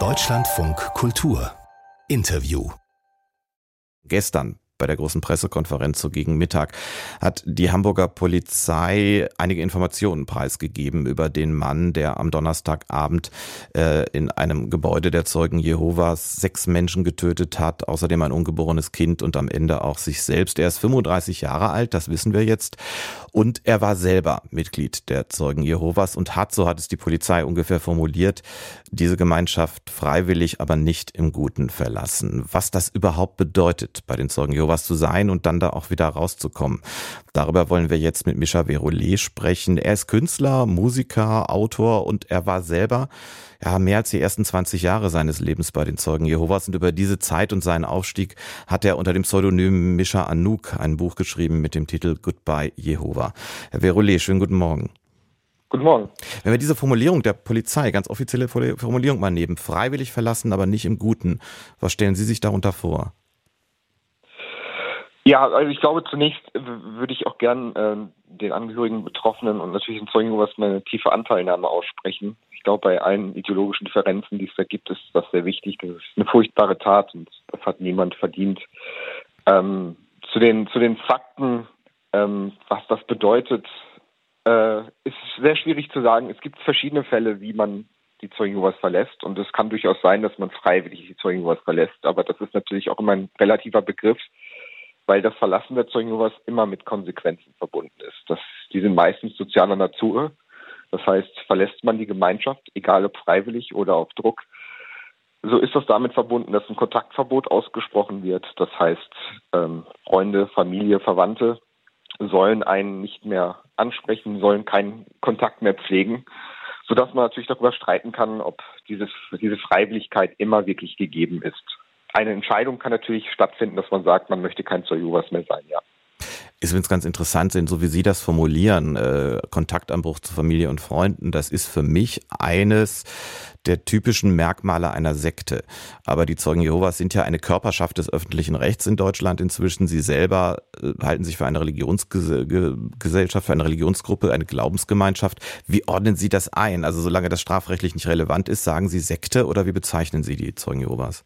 Deutschlandfunk Kultur. Interview. Gestern bei der großen Pressekonferenz so gegen Mittag hat die Hamburger Polizei einige Informationen preisgegeben über den Mann, der am Donnerstagabend äh, in einem Gebäude der Zeugen Jehovas sechs Menschen getötet hat, außerdem ein ungeborenes Kind und am Ende auch sich selbst. Er ist 35 Jahre alt, das wissen wir jetzt. Und er war selber Mitglied der Zeugen Jehovas und hat, so hat es die Polizei ungefähr formuliert, diese Gemeinschaft freiwillig, aber nicht im Guten verlassen. Was das überhaupt bedeutet bei den Zeugen Jehovas, Jehovas zu sein und dann da auch wieder rauszukommen. Darüber wollen wir jetzt mit Mischa Verolé sprechen. Er ist Künstler, Musiker, Autor und er war selber ja, mehr als die ersten 20 Jahre seines Lebens bei den Zeugen Jehovas und über diese Zeit und seinen Aufstieg hat er unter dem Pseudonym Mischa Anouk ein Buch geschrieben mit dem Titel Goodbye Jehova. Herr Verolé, schönen guten Morgen. Guten Morgen. Wenn wir diese Formulierung der Polizei, ganz offizielle Formulierung mal nehmen, freiwillig verlassen, aber nicht im Guten, was stellen Sie sich darunter vor? Ja, also ich glaube, zunächst würde ich auch gern äh, den Angehörigen Betroffenen und natürlich den Zeugen was meine tiefe Anteilnahme aussprechen. Ich glaube, bei allen ideologischen Differenzen, die es da gibt, ist das sehr wichtig. Das ist eine furchtbare Tat und das hat niemand verdient. Ähm, zu den zu den Fakten, ähm, was das bedeutet, äh, ist sehr schwierig zu sagen. Es gibt verschiedene Fälle, wie man die Zeugen Jehovas verlässt und es kann durchaus sein, dass man freiwillig die Zeugen Jehovas verlässt. Aber das ist natürlich auch immer ein relativer Begriff weil das Verlassen der Zeugen Jehovas immer mit Konsequenzen verbunden ist. Das, die sind meistens sozialer Natur. Das heißt, verlässt man die Gemeinschaft, egal ob freiwillig oder auf Druck, so ist das damit verbunden, dass ein Kontaktverbot ausgesprochen wird. Das heißt, ähm, Freunde, Familie, Verwandte sollen einen nicht mehr ansprechen, sollen keinen Kontakt mehr pflegen, sodass man natürlich darüber streiten kann, ob dieses, diese Freiwilligkeit immer wirklich gegeben ist eine Entscheidung kann natürlich stattfinden, dass man sagt, man möchte kein Jehovas mehr sein, ja. Ich finde es ganz interessant, sind, so wie Sie das formulieren, äh, Kontaktanbruch zu Familie und Freunden, das ist für mich eines der typischen Merkmale einer Sekte. Aber die Zeugen Jehovas sind ja eine Körperschaft des öffentlichen Rechts in Deutschland inzwischen. Sie selber äh, halten sich für eine Religionsgesellschaft, für eine Religionsgruppe, eine Glaubensgemeinschaft. Wie ordnen Sie das ein? Also solange das strafrechtlich nicht relevant ist, sagen Sie Sekte oder wie bezeichnen Sie die Zeugen Jehovas?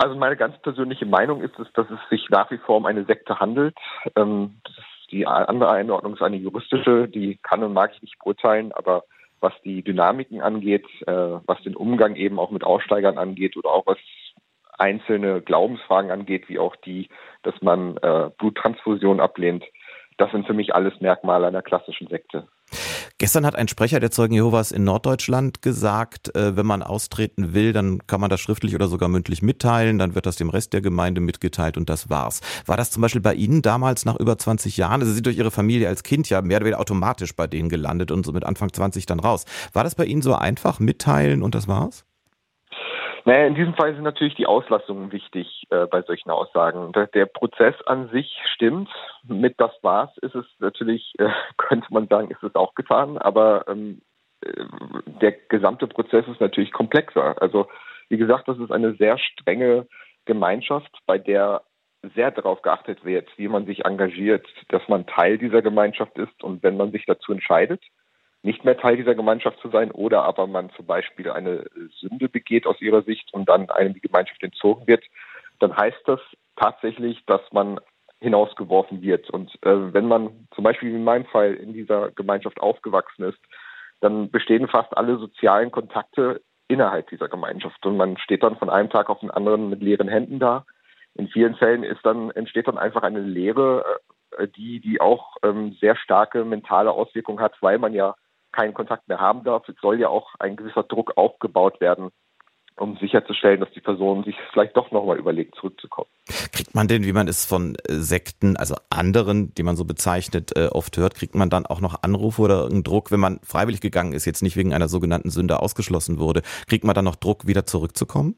Also meine ganz persönliche Meinung ist es, dass es sich nach wie vor um eine Sekte handelt. Ähm, die andere Einordnung ist eine juristische, die kann und mag ich nicht beurteilen, aber was die Dynamiken angeht, äh, was den Umgang eben auch mit Aussteigern angeht oder auch was einzelne Glaubensfragen angeht, wie auch die, dass man äh, Bluttransfusion ablehnt, das sind für mich alles Merkmale einer klassischen Sekte. Gestern hat ein Sprecher der Zeugen Jehovas in Norddeutschland gesagt, äh, wenn man austreten will, dann kann man das schriftlich oder sogar mündlich mitteilen, dann wird das dem Rest der Gemeinde mitgeteilt und das war's. War das zum Beispiel bei Ihnen damals nach über 20 Jahren? Also Sie sind durch Ihre Familie als Kind ja mehr oder weniger automatisch bei denen gelandet und so mit Anfang 20 dann raus. War das bei Ihnen so einfach, mitteilen und das war's? Naja, in diesem Fall sind natürlich die Auslassungen wichtig äh, bei solchen Aussagen. Der, der, Prozess an sich stimmt. Mit das war's ist es natürlich, äh, könnte man sagen, ist es auch getan, aber ähm, äh, der gesamte Prozess ist natürlich komplexer. Also wie gesagt, das ist eine sehr strenge Gemeinschaft, bei der sehr darauf geachtet wird, wie man sich engagiert, dass man Teil dieser Gemeinschaft ist und wenn man sich dazu entscheidet, nicht mehr Teil dieser Gemeinschaft zu sein oder aber man zum Beispiel eine Sünde begeht aus ihrer Sicht und dann einem die Gemeinschaft entzogen wird, dann heißt das tatsächlich, dass man hinausgeworfen wird. Und äh, wenn man zum Beispiel in meinem Fall in dieser Gemeinschaft aufgewachsen ist, dann bestehen fast alle sozialen Kontakte innerhalb dieser Gemeinschaft. Und man steht dann von einem Tag auf den anderen mit leeren Händen da. In vielen Fällen ist dann, entsteht dann einfach eine Leere, äh, die, die auch ähm, sehr starke mentale Auswirkungen hat, weil man ja keinen Kontakt mehr haben darf. Es soll ja auch ein gewisser Druck aufgebaut werden, um sicherzustellen, dass die Person sich vielleicht doch nochmal überlegt, zurückzukommen. Kriegt man denn, wie man es von äh, Sekten, also anderen, die man so bezeichnet, äh, oft hört, kriegt man dann auch noch Anrufe oder irgendeinen Druck, wenn man freiwillig gegangen ist, jetzt nicht wegen einer sogenannten Sünde ausgeschlossen wurde, kriegt man dann noch Druck, wieder zurückzukommen?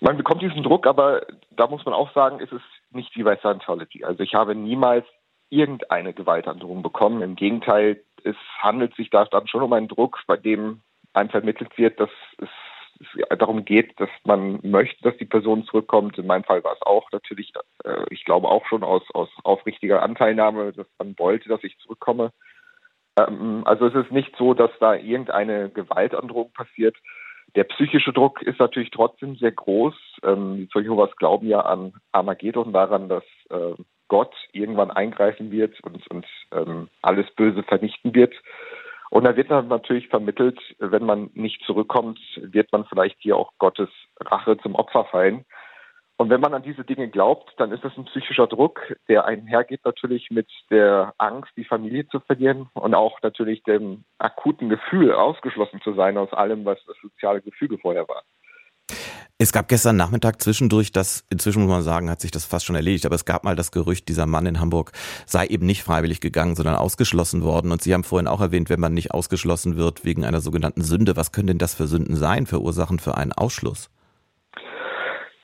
Man bekommt diesen Druck, aber da muss man auch sagen, ist es nicht wie bei Scientology. Also ich habe niemals irgendeine Gewaltandrohung bekommen. Im Gegenteil, es handelt sich da dann schon um einen Druck, bei dem einem vermittelt wird, dass es darum geht, dass man möchte, dass die Person zurückkommt. In meinem Fall war es auch natürlich, äh, ich glaube auch schon aus, aus aufrichtiger Anteilnahme, dass man wollte, dass ich zurückkomme. Ähm, also es ist nicht so, dass da irgendeine Gewaltandrohung passiert. Der psychische Druck ist natürlich trotzdem sehr groß. Ähm, die Zeugen Jehovas glauben ja an Armageddon, daran, dass äh, Gott irgendwann eingreifen wird und, und ähm, alles Böse vernichten wird. Und da wird dann natürlich vermittelt, wenn man nicht zurückkommt, wird man vielleicht hier auch Gottes Rache zum Opfer fallen. Und wenn man an diese Dinge glaubt, dann ist das ein psychischer Druck, der einhergeht natürlich mit der Angst, die Familie zu verlieren und auch natürlich dem akuten Gefühl, ausgeschlossen zu sein aus allem, was das soziale Gefüge vorher war. Es gab gestern Nachmittag zwischendurch, das inzwischen muss man sagen, hat sich das fast schon erledigt, aber es gab mal das Gerücht, dieser Mann in Hamburg sei eben nicht freiwillig gegangen, sondern ausgeschlossen worden. Und Sie haben vorhin auch erwähnt, wenn man nicht ausgeschlossen wird wegen einer sogenannten Sünde, was können denn das für Sünden sein, für Ursachen für einen Ausschluss?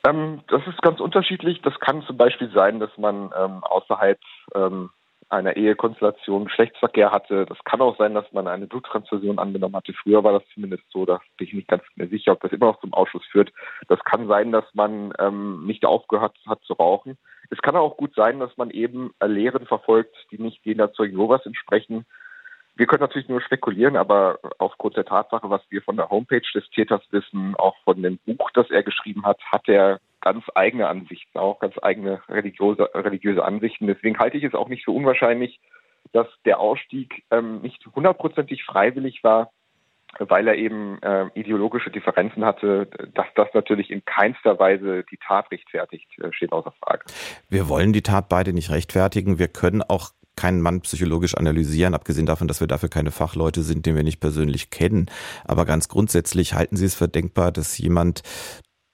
Ähm, das ist ganz unterschiedlich. Das kann zum Beispiel sein, dass man ähm, außerhalb ähm, einer Ehekonstellation Geschlechtsverkehr hatte. Das kann auch sein, dass man eine Bluttransfusion angenommen hatte. Früher war das zumindest so, da bin ich nicht ganz sicher, ob das immer noch zum Ausschuss führt. Das kann sein, dass man ähm, nicht aufgehört hat zu rauchen. Es kann auch gut sein, dass man eben Lehren verfolgt, die nicht denen der Zeugen Jehovas entsprechen. Wir können natürlich nur spekulieren, aber aufgrund der Tatsache, was wir von der Homepage des Täters wissen, auch von dem Buch, das er geschrieben hat, hat er ganz eigene Ansichten, auch ganz eigene religiöse, religiöse Ansichten. Deswegen halte ich es auch nicht für unwahrscheinlich, dass der Ausstieg ähm, nicht hundertprozentig freiwillig war, weil er eben äh, ideologische Differenzen hatte, dass das natürlich in keinster Weise die Tat rechtfertigt, äh, steht außer Frage. Wir wollen die Tat beide nicht rechtfertigen. Wir können auch keinen Mann psychologisch analysieren, abgesehen davon, dass wir dafür keine Fachleute sind, den wir nicht persönlich kennen. Aber ganz grundsätzlich halten Sie es für denkbar, dass jemand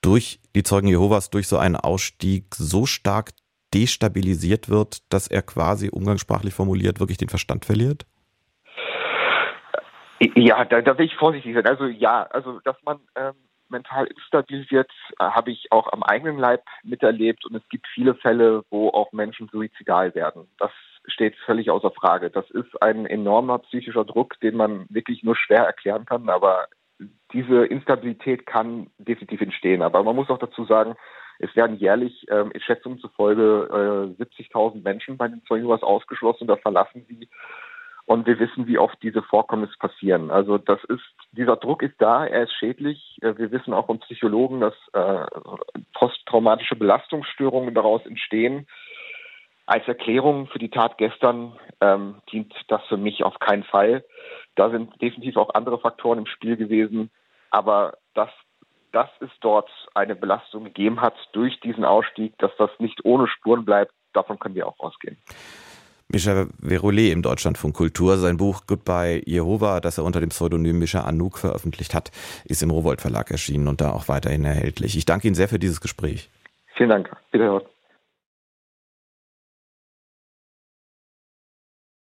durch die Zeugen Jehovas, durch so einen Ausstieg so stark destabilisiert wird, dass er quasi umgangssprachlich formuliert wirklich den Verstand verliert? Ja, da, da will ich vorsichtig sein. Also ja, also dass man ähm, mental instabil wird, äh, habe ich auch am eigenen Leib miterlebt und es gibt viele Fälle, wo auch Menschen suizidal werden. Das steht völlig außer Frage. Das ist ein enormer psychischer Druck, den man wirklich nur schwer erklären kann, aber diese Instabilität kann definitiv entstehen. Aber man muss auch dazu sagen, es werden jährlich ähm, Schätzungen zufolge äh, 70.000 Menschen bei den Zeugen ausgeschlossen oder verlassen sie. Und wir wissen, wie oft diese Vorkommnisse passieren. Also das ist, dieser Druck ist da, er ist schädlich. Äh, wir wissen auch von Psychologen, dass äh, posttraumatische Belastungsstörungen daraus entstehen. Als Erklärung für die Tat gestern ähm, dient das für mich auf keinen Fall. Da sind definitiv auch andere Faktoren im Spiel gewesen. Aber dass, dass es dort eine Belastung gegeben hat durch diesen Ausstieg, dass das nicht ohne Spuren bleibt, davon können wir auch ausgehen. Michel Verollet im Deutschlandfunk Kultur. Sein Buch Goodbye Jehova, das er unter dem Pseudonym Mischa Anouk veröffentlicht hat, ist im Rowold Verlag erschienen und da auch weiterhin erhältlich. Ich danke Ihnen sehr für dieses Gespräch. Vielen Dank. Wiederhören.